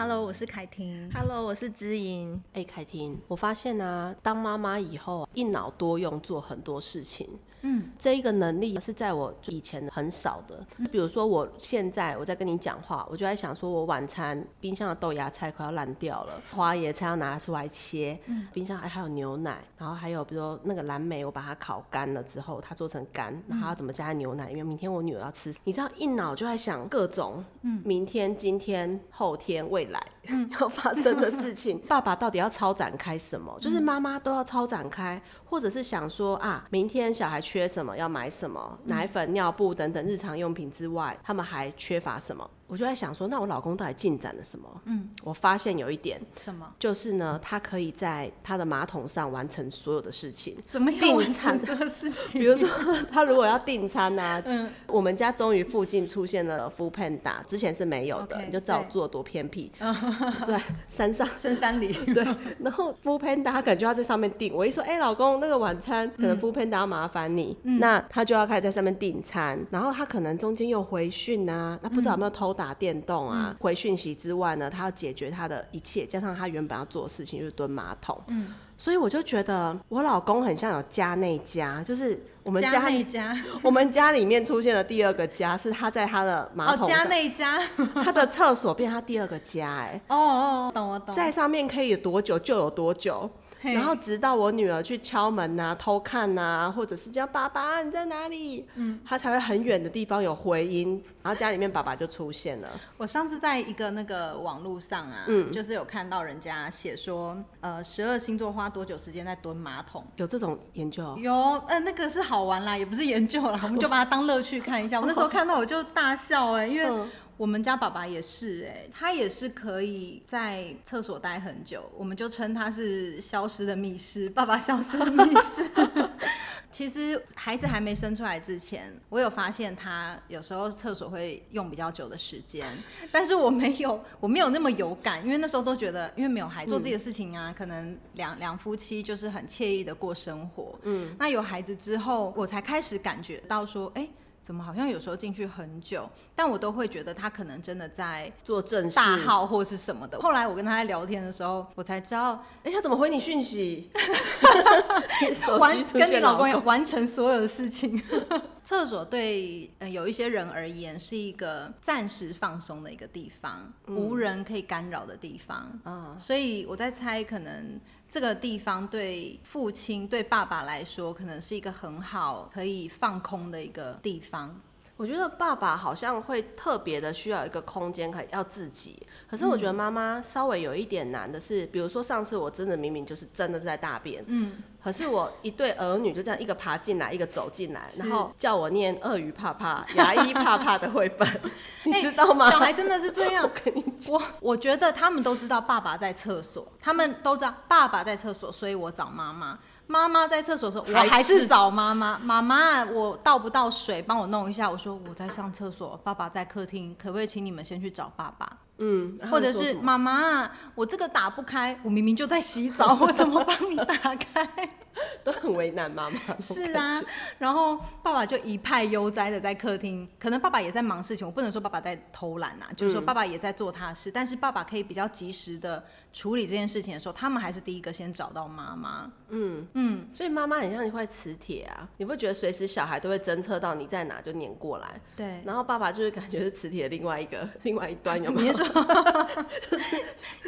Hello，我是凯婷。Hello，我是知音。哎、欸，凯婷，我发现啊，当妈妈以后，一脑多用，做很多事情。嗯，这一个能力是在我以前很少的。比如说，我现在我在跟你讲话，我就在想，说我晚餐冰箱的豆芽菜快要烂掉了，花椰菜要拿出来切。嗯，冰箱还还有牛奶，然后还有比如说那个蓝莓，我把它烤干了之后，它做成干，然后要怎么加在牛奶？因为明天我女儿要吃，你知道，一脑就在想各种，嗯，明天、今天、后天、未来。要发生的事情，爸爸到底要超展开什么？就是妈妈都要超展开，或者是想说啊，明天小孩缺什么要买什么，奶粉、尿布等等日常用品之外，他们还缺乏什么？我就在想说，那我老公到底进展了什么？嗯，我发现有一点，什么？就是呢，他可以在他的马桶上完成所有的事情。怎么样完成所有事情？比如说，他如果要订餐啊，嗯，我们家终于附近出现了 Foodpanda，之前是没有的，你就知道我住得多偏僻，住在山上深山里。对，然后 Foodpanda 他可能就要在上面订。我一说，哎，老公，那个晚餐可能 Foodpanda 要麻烦你，那他就要开始在上面订餐。然后他可能中间又回讯啊，那不知道有没有偷打电动啊，嗯、回讯息之外呢，他要解决他的一切，加上他原本要做的事情就是蹲马桶。嗯，所以我就觉得我老公很像有家内家，就是我们家内家，我们家里面出现的第二个家，是他在他的马桶上，家内家，他的厕所变他第二个家，哎，哦哦，懂我懂，在上面可以有多久就有多久。然后直到我女儿去敲门呐、啊、偷看呐、啊，或者是叫爸爸你在哪里，嗯，她才会很远的地方有回音，然后家里面爸爸就出现了。我上次在一个那个网络上啊，嗯，就是有看到人家写说，呃，十二星座花多久时间在蹲马桶？有这种研究？有，呃，那个是好玩啦，也不是研究啦，我们就把它当乐趣看一下。我那时候 看到我就大笑哎、欸，因为。嗯我们家爸爸也是哎、欸，他也是可以在厕所待很久，我们就称他是消失的密室，爸爸消失的密室。其实孩子还没生出来之前，我有发现他有时候厕所会用比较久的时间，但是我没有，我没有那么有感，因为那时候都觉得，因为没有孩子做自己的事情啊，可能两两夫妻就是很惬意的过生活。嗯，那有孩子之后，我才开始感觉到说，哎、欸。怎么好像有时候进去很久，但我都会觉得他可能真的在做正事、大号或是什么的。后来我跟他在聊天的时候，我才知道，哎、欸，他怎么回你讯息？完跟你老公完成所有的事情。厕所对、呃、有一些人而言是一个暂时放松的一个地方，嗯、无人可以干扰的地方。嗯，所以我在猜，可能。这个地方对父亲、对爸爸来说，可能是一个很好可以放空的一个地方。我觉得爸爸好像会特别的需要一个空间，可以要自己。可是我觉得妈妈稍微有一点难的是，比如说上次我真的明明就是真的是在大便，嗯，可是我一对儿女就这样一个爬进来，一个走进来，然后叫我念鳄鱼怕怕、牙医怕怕的绘本，你知道吗？小孩真的是这样。我跟你讲，我我觉得他们都知道爸爸在厕所，他们都知道爸爸在厕所，所以我找妈妈。妈妈在厕所的时候，我还是找妈妈。妈妈，我倒不到水，帮我弄一下。我说我在上厕所，爸爸在客厅，可不可以请你们先去找爸爸？嗯，或者是妈妈，我这个打不开，我明明就在洗澡，我怎么帮你打开？都很为难妈妈。是啊，然后爸爸就一派悠哉的在客厅，可能爸爸也在忙事情，我不能说爸爸在偷懒啊，就是说爸爸也在做他的事，但是爸爸可以比较及时的处理这件事情的时候，他们还是第一个先找到妈妈。嗯嗯，所以妈妈很像一块磁铁啊，你不觉得随时小孩都会侦测到你在哪就黏过来？对，然后爸爸就是感觉是磁铁的另外一个另外一端，有没有？就是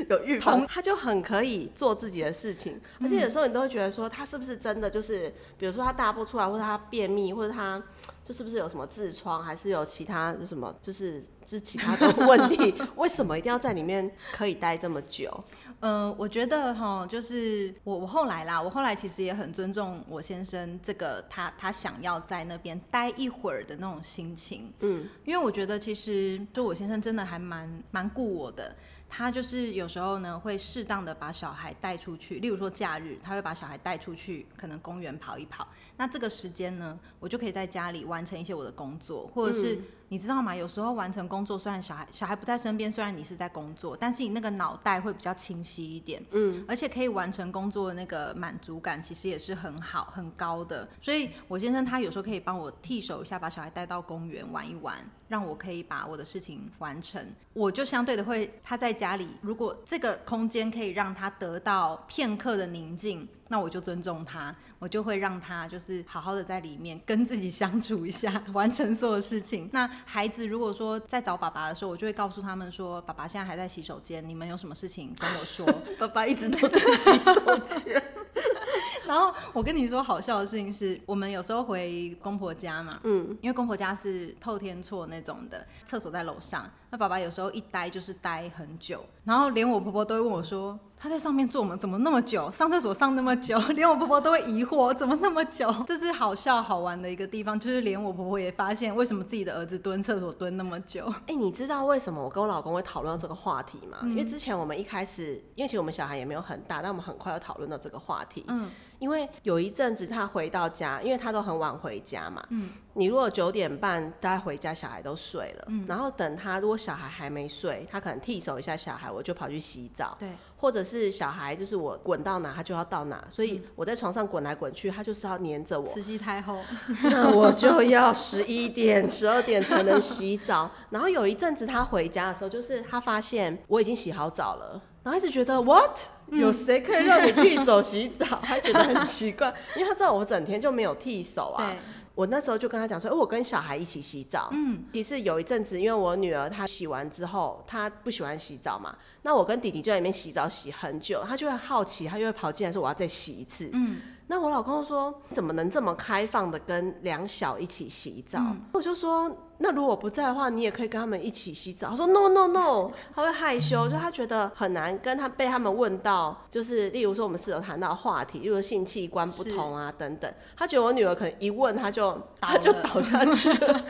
有预防，他就很可以做自己的事情，而且有时候你都会觉得说他是不是真的就是，比如说他大不出来，或者他便秘，或者他就是不是有什么痔疮，还是有其他什么，就是就是其他的 问题，为什么一定要在里面可以待这么久？嗯，我觉得哈，就是我我后来啦，我后来其实也很尊重我先生这个他他想要在那边待一会儿的那种心情，嗯，因为我觉得其实就我先生真的还蛮蛮顾我的。他就是有时候呢，会适当的把小孩带出去，例如说假日，他会把小孩带出去，可能公园跑一跑。那这个时间呢，我就可以在家里完成一些我的工作，或者是你知道吗？有时候完成工作，虽然小孩小孩不在身边，虽然你是在工作，但是你那个脑袋会比较清晰一点，嗯，而且可以完成工作的那个满足感，其实也是很好很高的。所以我先生他有时候可以帮我替手一下，把小孩带到公园玩一玩，让我可以把我的事情完成。我就相对的会，他在家里，如果这个空间可以让他得到片刻的宁静。那我就尊重他，我就会让他就是好好的在里面跟自己相处一下，完成所有事情。那孩子如果说在找爸爸的时候，我就会告诉他们说，爸爸现在还在洗手间，你们有什么事情跟我说。爸爸一直都在洗手间。然后我跟你说好笑的事情是，我们有时候回公婆家嘛，嗯，因为公婆家是透天厝那种的，厕所在楼上。那爸爸有时候一待就是待很久，然后连我婆婆都会问我说，他在上面坐我们怎么那么久？上厕所上那么久，连我婆婆都会疑惑怎么那么久。这是好笑好玩的一个地方，就是连我婆婆也发现为什么自己的儿子蹲厕所蹲那么久。哎、欸，你知道为什么我跟我老公会讨论这个话题吗？嗯、因为之前我们一开始，因为其实我们小孩也没有很大，但我们很快就讨论到这个话题。嗯。因为有一阵子他回到家，因为他都很晚回家嘛。嗯。你如果九点半大概回家，小孩都睡了。嗯。然后等他，如果小孩还没睡，他可能替手一下小孩，我就跑去洗澡。对。或者是小孩就是我滚到哪，他就要到哪，所以我在床上滚来滚去，他就是要黏着我。慈禧太后。那我就要十一点、十二点才能洗澡。然后有一阵子他回家的时候，就是他发现我已经洗好澡了，然后一直觉得 what？有谁可以让你剃手洗澡？还觉得很奇怪，因为他知道我整天就没有剃手啊。我那时候就跟他讲说，我跟小孩一起洗澡。嗯，其实有一阵子，因为我女儿她洗完之后，她不喜欢洗澡嘛，那我跟弟弟就在里面洗澡洗很久，他就会好奇，他就会跑进来说我要再洗一次。嗯，那我老公说怎么能这么开放的跟两小一起洗澡？嗯，我就说。那如果不在的话，你也可以跟他们一起洗澡。他说 no no no，他会害羞，就他觉得很难跟他被他们问到，就是例如说我们是有谈到话题，例如性器官不同啊等等。他觉得我女儿可能一问他就 他就倒下去了，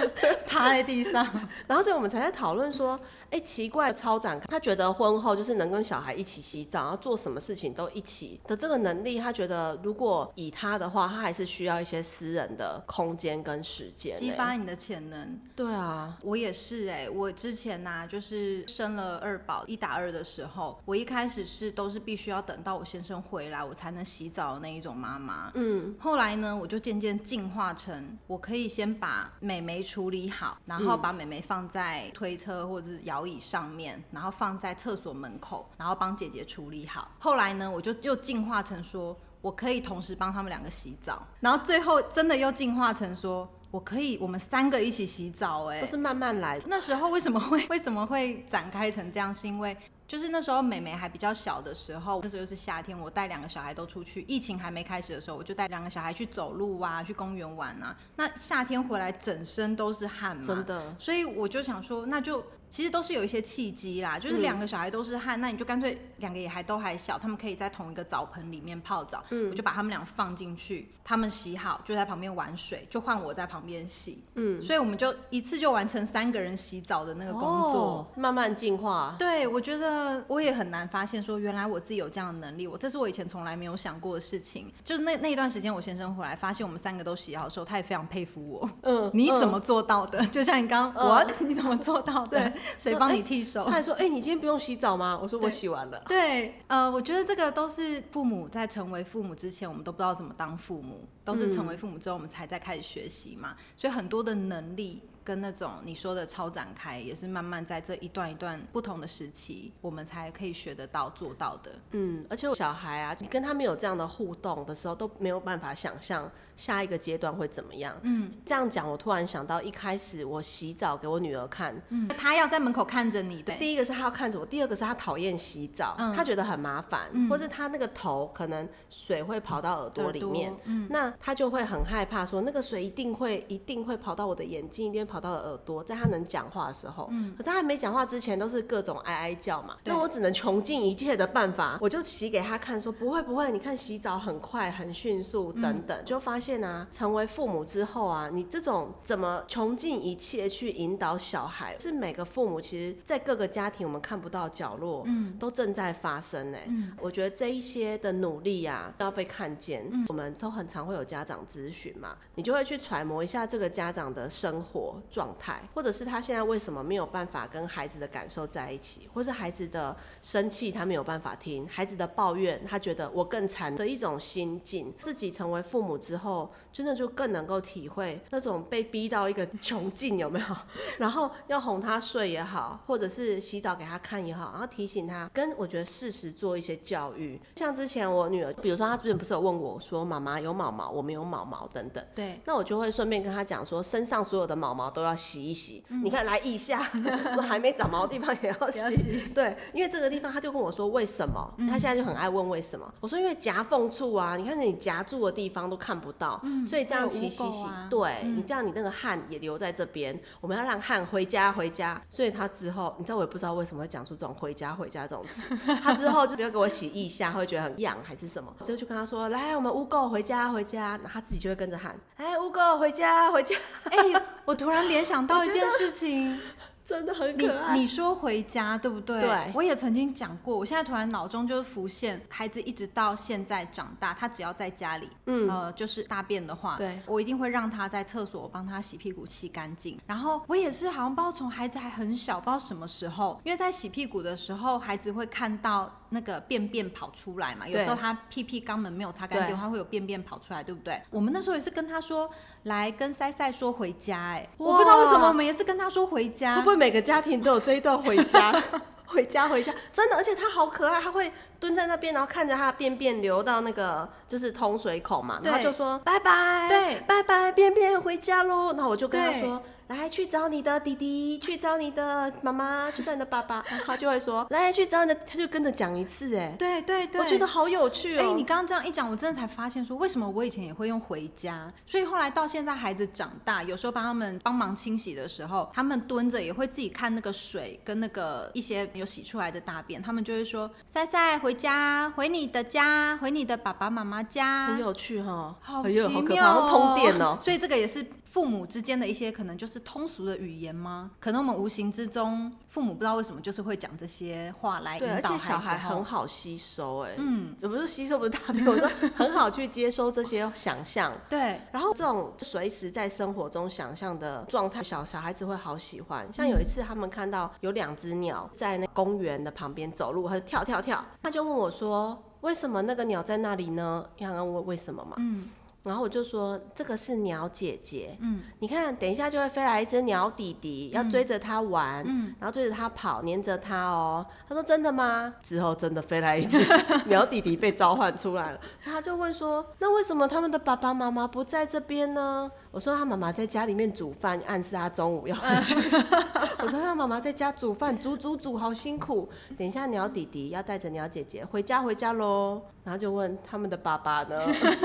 趴在地上。然后所以我们才在讨论说，哎、欸，奇怪，超展开，他觉得婚后就是能跟小孩一起洗澡，然后做什么事情都一起的这个能力，他觉得如果以他的话，他还是需要一些私人的空间跟时间，激发你的潜能。对啊，我也是哎、欸，我之前呐、啊，就是生了二宝一打二的时候，我一开始是都是必须要等到我先生回来，我才能洗澡的那一种妈妈。嗯，后来呢，我就渐渐进化成，我可以先把美眉处理好，然后把美眉放在推车或者是摇椅上面，然后放在厕所门口，然后帮姐姐处理好。后来呢，我就又进化成说，我可以同时帮他们两个洗澡，然后最后真的又进化成说。我可以，我们三个一起洗澡，哎，都是慢慢来。那时候为什么会 为什么会展开成这样？是因为就是那时候美美还比较小的时候，那时候是夏天，我带两个小孩都出去，疫情还没开始的时候，我就带两个小孩去走路啊，去公园玩啊。那夏天回来整身都是汗嘛，真的，所以我就想说，那就。其实都是有一些契机啦，就是两个小孩都是汗，嗯、那你就干脆两个也还都还小，他们可以在同一个澡盆里面泡澡，嗯、我就把他们俩放进去，他们洗好就在旁边玩水，就换我在旁边洗，嗯，所以我们就一次就完成三个人洗澡的那个工作，哦、慢慢进化。对，我觉得我也很难发现说原来我自己有这样的能力，我这是我以前从来没有想过的事情。就是那那一段时间我先生回来发现我们三个都洗好的时候，他也非常佩服我，嗯，你怎么做到的？嗯、就像你刚刚，我、嗯、你怎么做到的？对，谁帮你剃手？他还说：“哎、欸，你今天不用洗澡吗？”我说：“我洗完了。”对，呃，我觉得这个都是父母在成为父母之前，我们都不知道怎么当父母，都是成为父母之后，我们才在开始学习嘛。嗯、所以很多的能力跟那种你说的超展开，也是慢慢在这一段一段不同的时期，我们才可以学得到做到的。嗯，而且我小孩啊，你跟他们有这样的互动的时候，都没有办法想象。下一个阶段会怎么样？嗯，这样讲，我突然想到，一开始我洗澡给我女儿看，嗯，她要在门口看着你，对。第一个是她要看着我，第二个是她讨厌洗澡，嗯，她觉得很麻烦，嗯，或是她那个头可能水会跑到耳朵里面，嗯，那她就会很害怕，说那个水一定会一定会跑到我的眼睛，一定会跑到了耳朵，在他能讲话的时候，嗯，可是他还没讲话之前都是各种哀哀叫嘛，那我只能穷尽一切的办法，我就洗给他看，说不会不会，你看洗澡很快很迅速等等，就发现啊。成为父母之后啊，你这种怎么穷尽一切去引导小孩，是每个父父母其实，在各个家庭我们看不到角落，嗯，都正在发生呢。嗯，我觉得这一些的努力啊，要被看见。嗯，我们都很常会有家长咨询嘛，你就会去揣摩一下这个家长的生活状态，或者是他现在为什么没有办法跟孩子的感受在一起，或是孩子的生气他没有办法听，孩子的抱怨他觉得我更惨的一种心境。自己成为父母之后，真的就更能够体会那种被逼到一个 穷境有没有？然后要哄他睡也好，或者是洗澡给他看也好，然后提醒他，跟我觉得适时做一些教育。像之前我女儿，比如说她之前不是有问我说，妈妈有毛毛，我没有毛毛等等。对。那我就会顺便跟她讲说，身上所有的毛毛都要洗一洗。嗯、你看来腋下，都还没长毛的地方也要洗。要洗对，因为这个地方，他就跟我说为什么？他现在就很爱问为什么。我说因为夹缝处啊，你看你夹住的地方都看不到，嗯、所以这样洗洗洗，啊、对、嗯、你这样你那个汗也留在这边，我们要让汗回家回家。所以他之后，你知道我也不知道为什么会讲出这种回家回家这种词。他之后就不要给我洗腋下，会觉得很痒还是什么，就去跟他说来我们污垢回家回家，然后他自己就会跟着喊哎污垢回家回家。哎、欸，我突然联想到一件事情。真的很可爱。你你说回家对不对？对。我也曾经讲过，我现在突然脑中就浮现，孩子一直到现在长大，他只要在家里，嗯，呃，就是大便的话，对，我一定会让他在厕所帮他洗屁股洗干净。然后我也是，好像不知道从孩子还很小，不知道什么时候，因为在洗屁股的时候，孩子会看到那个便便跑出来嘛，有时候他屁屁肛门没有擦干净，他会有便便跑出来，对不对？我们那时候也是跟他说，来跟赛赛说回家，哎，我不知道为什么我们也是跟他说回家，会不会每个家庭都有这一段回家，回家，回家，真的，而且它好可爱，它会蹲在那边，然后看着它的便便流到那个就是通水口嘛，然后就说拜拜，对，拜拜，便便回家喽。那我就跟他说。来去找你的弟弟，去找你的妈妈，去找你的爸爸，他就会说来去找你的，他就跟着讲一次，哎，对对对，我觉得好有趣哦。哎，你刚刚这样一讲，我真的才发现说，为什么我以前也会用回家，所以后来到现在孩子长大，有时候帮他们帮忙清洗的时候，他们蹲着也会自己看那个水跟那个一些有洗出来的大便，他们就会说塞塞回家，回你的家，回你的爸爸妈妈家，很有趣哈、哦，好奇妙哦，通电哦，所以这个也是。父母之间的一些可能就是通俗的语言吗？可能我们无形之中，父母不知道为什么就是会讲这些话来引导孩子。对，而且小孩很好吸收，哎，嗯，也不是吸收，不是大便，我说很好去接收这些想象。对，然后这种随时在生活中想象的状态，小小孩子会好喜欢。像有一次他们看到有两只鸟在那公园的旁边走路，他就跳跳跳，他就问我说：“为什么那个鸟在那里呢？”要问为什么嘛？嗯。然后我就说，这个是鸟姐姐，嗯，你看，等一下就会飞来一只鸟弟弟，要追着它玩，嗯，然后追着它跑，黏着它哦。他说真的吗？之后真的飞来一只 鸟弟弟被召唤出来了，他就问说，那为什么他们的爸爸妈妈不在这边呢？我说他妈妈在家里面煮饭，暗示他中午要回去。我说他妈妈在家煮饭，煮煮煮，好辛苦。等一下鸟弟弟要带着鸟姐姐回家回家喽。然后就问他们的爸爸呢？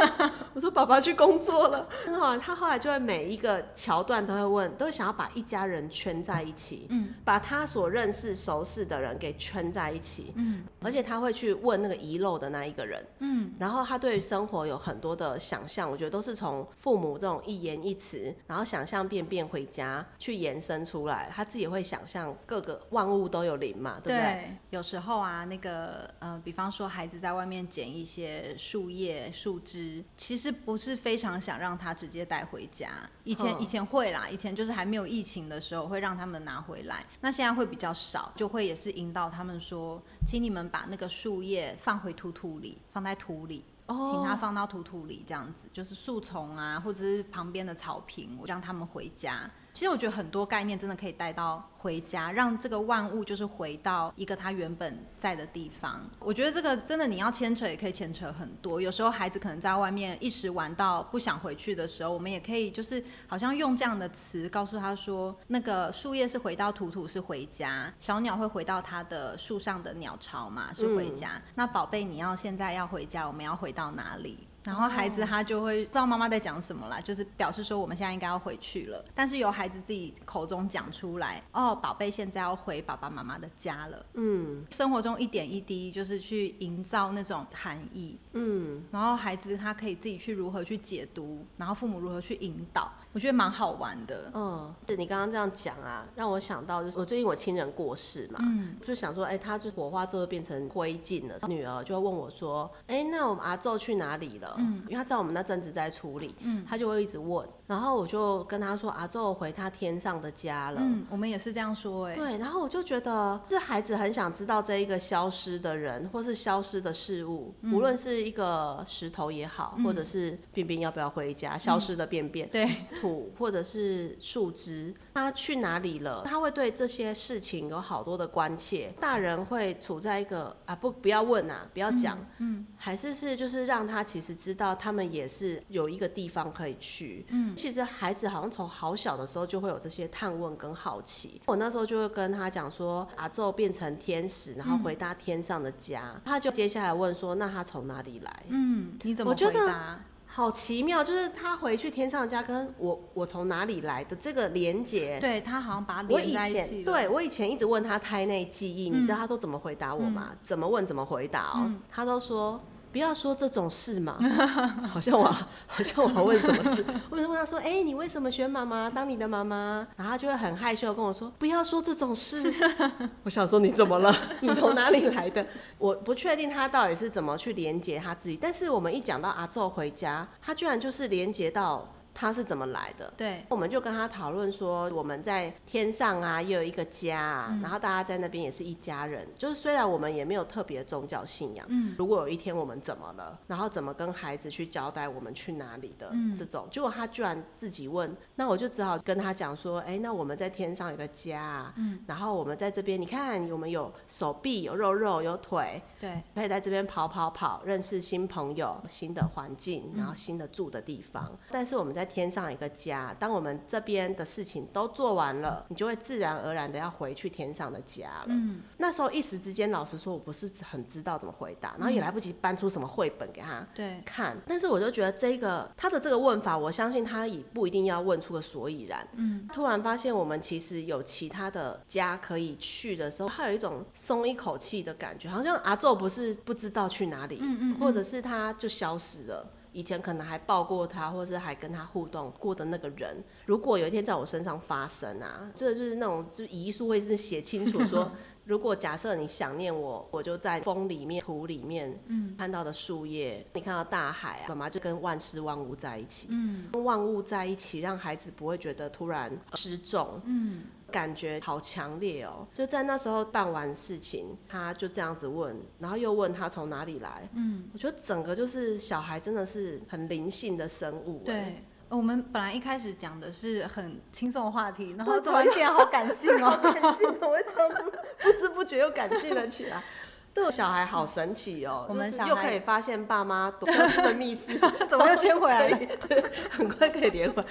我说爸爸去工作了。很好，他后来就会每一个桥段都会问，都会想要把一家人圈在一起，嗯，把他所认识熟识的人给圈在一起，嗯，而且他会去问那个遗漏的那一个人，嗯，然后他对于生活有很多的想象，我觉得都是从父母这种一言一词，然后想象变变回家去延伸出来，他自己会想象各个万物都有灵嘛，对不对？对，有时候啊，那个呃，比方说孩子在外面捡。一些树叶、树枝，其实不是非常想让他直接带回家。以前以前会啦，以前就是还没有疫情的时候，会让他们拿回来。那现在会比较少，就会也是引导他们说，请你们把那个树叶放回土土里，放在土里，请他放到土土里，这样子就是树丛啊，或者是旁边的草坪，我让他们回家。其实我觉得很多概念真的可以带到回家，让这个万物就是回到一个它原本在的地方。我觉得这个真的你要牵扯也可以牵扯很多。有时候孩子可能在外面一时玩到不想回去的时候，我们也可以就是好像用这样的词告诉他说，那个树叶是回到土土是回家，小鸟会回到它的树上的鸟巢嘛，是回家。嗯、那宝贝你要现在要回家，我们要回到哪里？然后孩子他就会知道妈妈在讲什么啦，就是表示说我们现在应该要回去了。但是由孩子自己口中讲出来，哦，宝贝现在要回爸爸妈妈的家了。嗯，生活中一点一滴就是去营造那种含义。嗯，然后孩子他可以自己去如何去解读，然后父母如何去引导，我觉得蛮好玩的。嗯，对你刚刚这样讲啊，让我想到就是我最近我亲人过世嘛，嗯，就想说，哎、欸，他就火化之后变成灰烬了，女儿就会问我说，哎、欸，那我们阿昼去哪里了？嗯，因为他知道我们那阵子在处理，嗯，他就会一直问，然后我就跟他说，阿祖回他天上的家了。嗯，我们也是这样说，哎，对，然后我就觉得这孩子很想知道这一个消失的人，或是消失的事物，嗯、无论是一个石头也好，嗯、或者是便便要不要回家，消失的便便，嗯、对，土或者是树枝，他去哪里了？他会对这些事情有好多的关切。大人会处在一个啊不不要问啊，不要讲，嗯，嗯，还是是就是让他其实。知道他们也是有一个地方可以去。嗯，其实孩子好像从好小的时候就会有这些探问跟好奇。我那时候就会跟他讲说，阿宙变成天使，然后回到天上的家。嗯、他就接下来问说，那他从哪里来？嗯，你怎么回答？好奇妙，就是他回去天上的家跟我我从哪里来的这个连结。对，他好像把他我以前对我以前一直问他胎内记忆，嗯、你知道他都怎么回答我吗？嗯、怎么问怎么回答哦、他都说。不要说这种事嘛，好像我好像我问什么事，我就问他说，哎、欸，你为什么选妈妈当你的妈妈？然后他就会很害羞跟我说，不要说这种事。我想说你怎么了？你从哪里来的？我不确定他到底是怎么去连接他自己，但是我们一讲到阿昼回家，他居然就是连接到。他是怎么来的？对，我们就跟他讨论说，我们在天上啊，也有一个家啊，嗯、然后大家在那边也是一家人。就是虽然我们也没有特别宗教信仰，嗯，如果有一天我们怎么了，然后怎么跟孩子去交代我们去哪里的、嗯、这种，结果他居然自己问，那我就只好跟他讲说，哎、欸，那我们在天上有个家啊，嗯，然后我们在这边，你看我们有手臂，有肉肉，有腿，对，可以在这边跑跑跑，认识新朋友、新的环境，然后新的住的地方。嗯、但是我们在天上一个家，当我们这边的事情都做完了，你就会自然而然的要回去天上的家了。嗯，那时候一时之间，老实说，我不是很知道怎么回答，然后也来不及搬出什么绘本给他看。对，但是我就觉得这个他的这个问法，我相信他也不一定要问出个所以然。嗯，突然发现我们其实有其他的家可以去的时候，他有一种松一口气的感觉，好像阿宙不是不知道去哪里，嗯，嗯嗯，或者是他就消失了。以前可能还抱过他，或是还跟他互动过的那个人，如果有一天在我身上发生啊，这就是那种就遗书会是写清楚说，如果假设你想念我，我就在风里面、土里面，嗯，看到的树叶，你看到大海啊，妈妈就跟万事万物在一起，嗯，跟万物在一起，让孩子不会觉得突然失重，嗯。感觉好强烈哦！就在那时候办完事情，他就这样子问，然后又问他从哪里来。嗯，我觉得整个就是小孩真的是很灵性的生物。对，我们本来一开始讲的是很轻松的话题，然后突然间好感性哦，感性怎么会这样？不知不觉又感性了起来。对，小孩好神奇哦！我们又可以发现爸妈消失的密室，怎么又牵回来？对，很快可以连回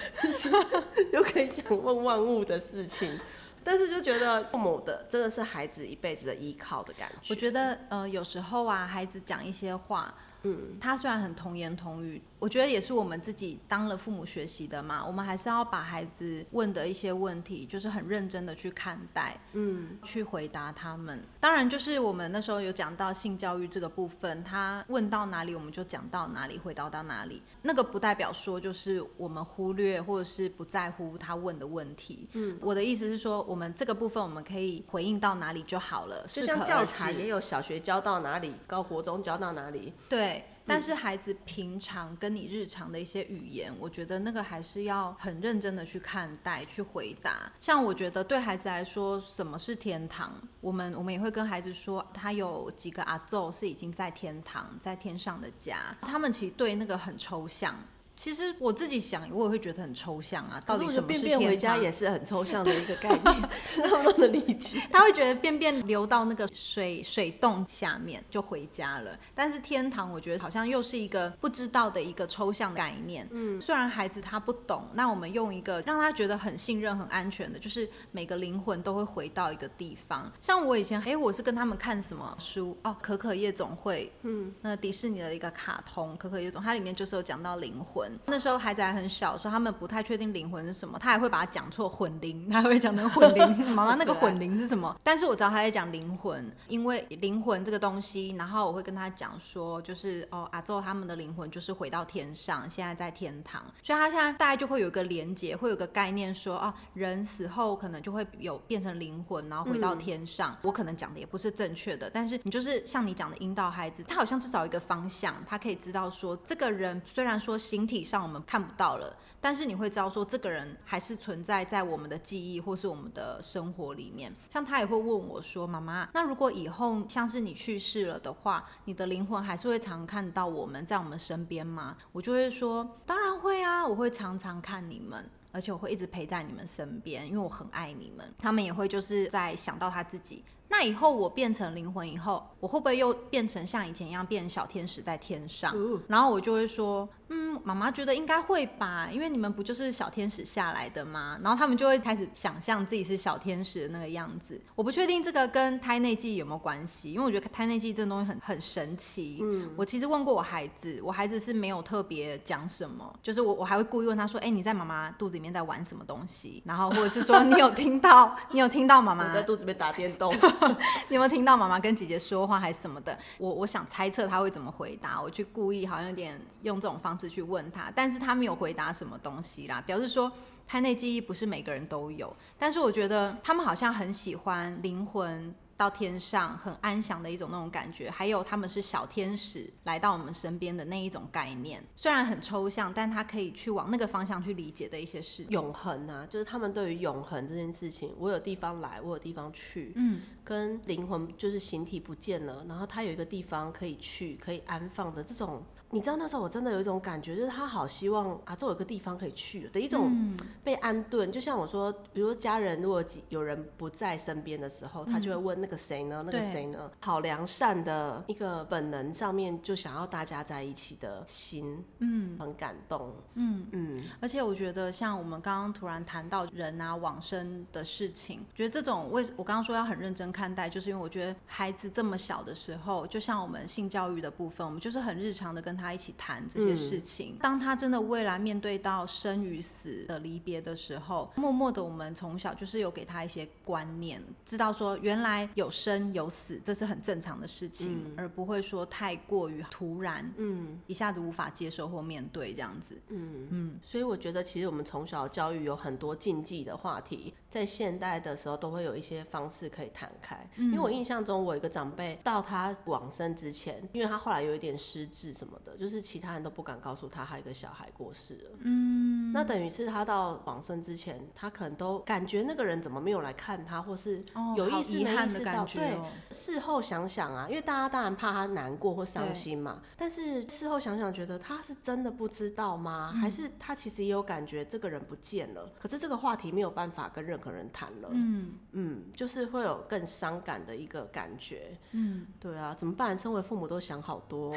又可以想问万物的事情。但是就觉得父母的真的是孩子一辈子的依靠的感觉。我觉得，呃，有时候啊，孩子讲一些话。嗯，他虽然很童言童语，我觉得也是我们自己当了父母学习的嘛。我们还是要把孩子问的一些问题，就是很认真的去看待，嗯，去回答他们。当然，就是我们那时候有讲到性教育这个部分，他问到哪里，我们就讲到哪里，回答到哪里。那个不代表说就是我们忽略或者是不在乎他问的问题。嗯，我的意思是说，我们这个部分我们可以回应到哪里就好了。就像教材也有小学教到哪里，高国中教到哪里。对。但是孩子平常跟你日常的一些语言，我觉得那个还是要很认真的去看待、去回答。像我觉得对孩子来说，什么是天堂？我们我们也会跟孩子说，他有几个阿宙是已经在天堂、在天上的家。他们其实对那个很抽象。其实我自己想，我也会觉得很抽象啊。到底什么是便便回家也是很抽象的一个概念，他们都能理解。他会觉得便便流到那个水水洞下面就回家了，但是天堂我觉得好像又是一个不知道的一个抽象概念。嗯，虽然孩子他不懂，那我们用一个让他觉得很信任、很安全的，就是每个灵魂都会回到一个地方。像我以前，哎，我是跟他们看什么书？哦，可可夜总会。嗯，那迪士尼的一个卡通《可可夜总》，它里面就是有讲到灵魂。那时候孩子还很小，说他们不太确定灵魂是什么，他还会把它讲错混灵，他还会讲成混灵。妈妈那个混灵是什么？但是我知道他在讲灵魂，因为灵魂这个东西，然后我会跟他讲说，就是哦，阿周他们的灵魂就是回到天上，现在在天堂，所以他现在大概就会有一个连接，会有个概念说，哦，人死后可能就会有变成灵魂，然后回到天上。嗯、我可能讲的也不是正确的，但是你就是像你讲的引导孩子，他好像至少有一个方向，他可以知道说，这个人虽然说形体体上我们看不到了。但是你会知道说，这个人还是存在在我们的记忆或是我们的生活里面。像他也会问我说：“妈妈，那如果以后像是你去世了的话，你的灵魂还是会常看到我们在我们身边吗？”我就会说：“当然会啊，我会常常看你们，而且我会一直陪在你们身边，因为我很爱你们。”他们也会就是在想到他自己。那以后我变成灵魂以后，我会不会又变成像以前一样变成小天使在天上？然后我就会说。嗯，妈妈觉得应该会吧，因为你们不就是小天使下来的吗？然后他们就会开始想象自己是小天使的那个样子。我不确定这个跟胎内记忆有没有关系，因为我觉得胎内记忆这个东西很很神奇。嗯，我其实问过我孩子，我孩子是没有特别讲什么，就是我我还会故意问他说：“哎，你在妈妈肚子里面在玩什么东西？”然后或者是说你有听到 你有听到妈妈在肚子里面打电动，你有没有听到妈妈跟姐姐说话还是什么的？我我想猜测他会怎么回答，我去故意好像有点用这种方式。去问他，但是他没有回答什么东西啦，表示说胎内记忆不是每个人都有，但是我觉得他们好像很喜欢灵魂。到天上很安详的一种那种感觉，还有他们是小天使来到我们身边的那一种概念，虽然很抽象，但他可以去往那个方向去理解的一些事。永恒啊，就是他们对于永恒这件事情，我有地方来，我有地方去，嗯，跟灵魂就是形体不见了，然后他有一个地方可以去，可以安放的这种，你知道那时候我真的有一种感觉，就是他好希望啊，这有一个地方可以去的一种被安顿。就像我说，比如说家人如果有人不在身边的时候，他就会问。那个谁呢？那个谁呢？好良善的一个本能上面，就想要大家在一起的心，嗯，很感动，嗯嗯。而且我觉得，像我们刚刚突然谈到人啊往生的事情，觉得这种为我刚刚说要很认真看待，就是因为我觉得孩子这么小的时候，就像我们性教育的部分，我们就是很日常的跟他一起谈这些事情。嗯、当他真的未来面对到生与死的离别的时候，默默的我们从小就是有给他一些观念，知道说原来。有生有死，这是很正常的事情，嗯、而不会说太过于突然，嗯，一下子无法接受或面对这样子，嗯嗯。所以我觉得，其实我们从小教育有很多禁忌的话题，在现代的时候都会有一些方式可以谈开。嗯、因为我印象中，我有一个长辈到他往生之前，因为他后来有一点失智什么的，就是其他人都不敢告诉他，他一个小孩过世了。嗯，那等于是他到往生之前，他可能都感觉那个人怎么没有来看他，或是有意识没意识。感觉对，事后想想啊，因为大家当然怕他难过或伤心嘛。但是事后想想，觉得他是真的不知道吗？嗯、还是他其实也有感觉这个人不见了？可是这个话题没有办法跟任何人谈了。嗯嗯，就是会有更伤感的一个感觉。嗯，对啊，怎么办？身为父母都想好多。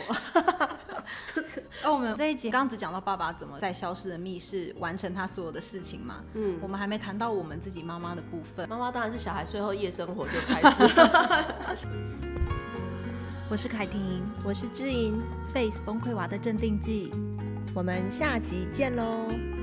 那 我们这一集刚只讲到爸爸怎么在消失的密室完成他所有的事情嘛。嗯，我们还没谈到我们自己妈妈的部分。妈妈当然是小孩睡后夜生活就开始。我是凯婷，我是知莹，Face 崩溃娃的镇定剂，我们下集见喽。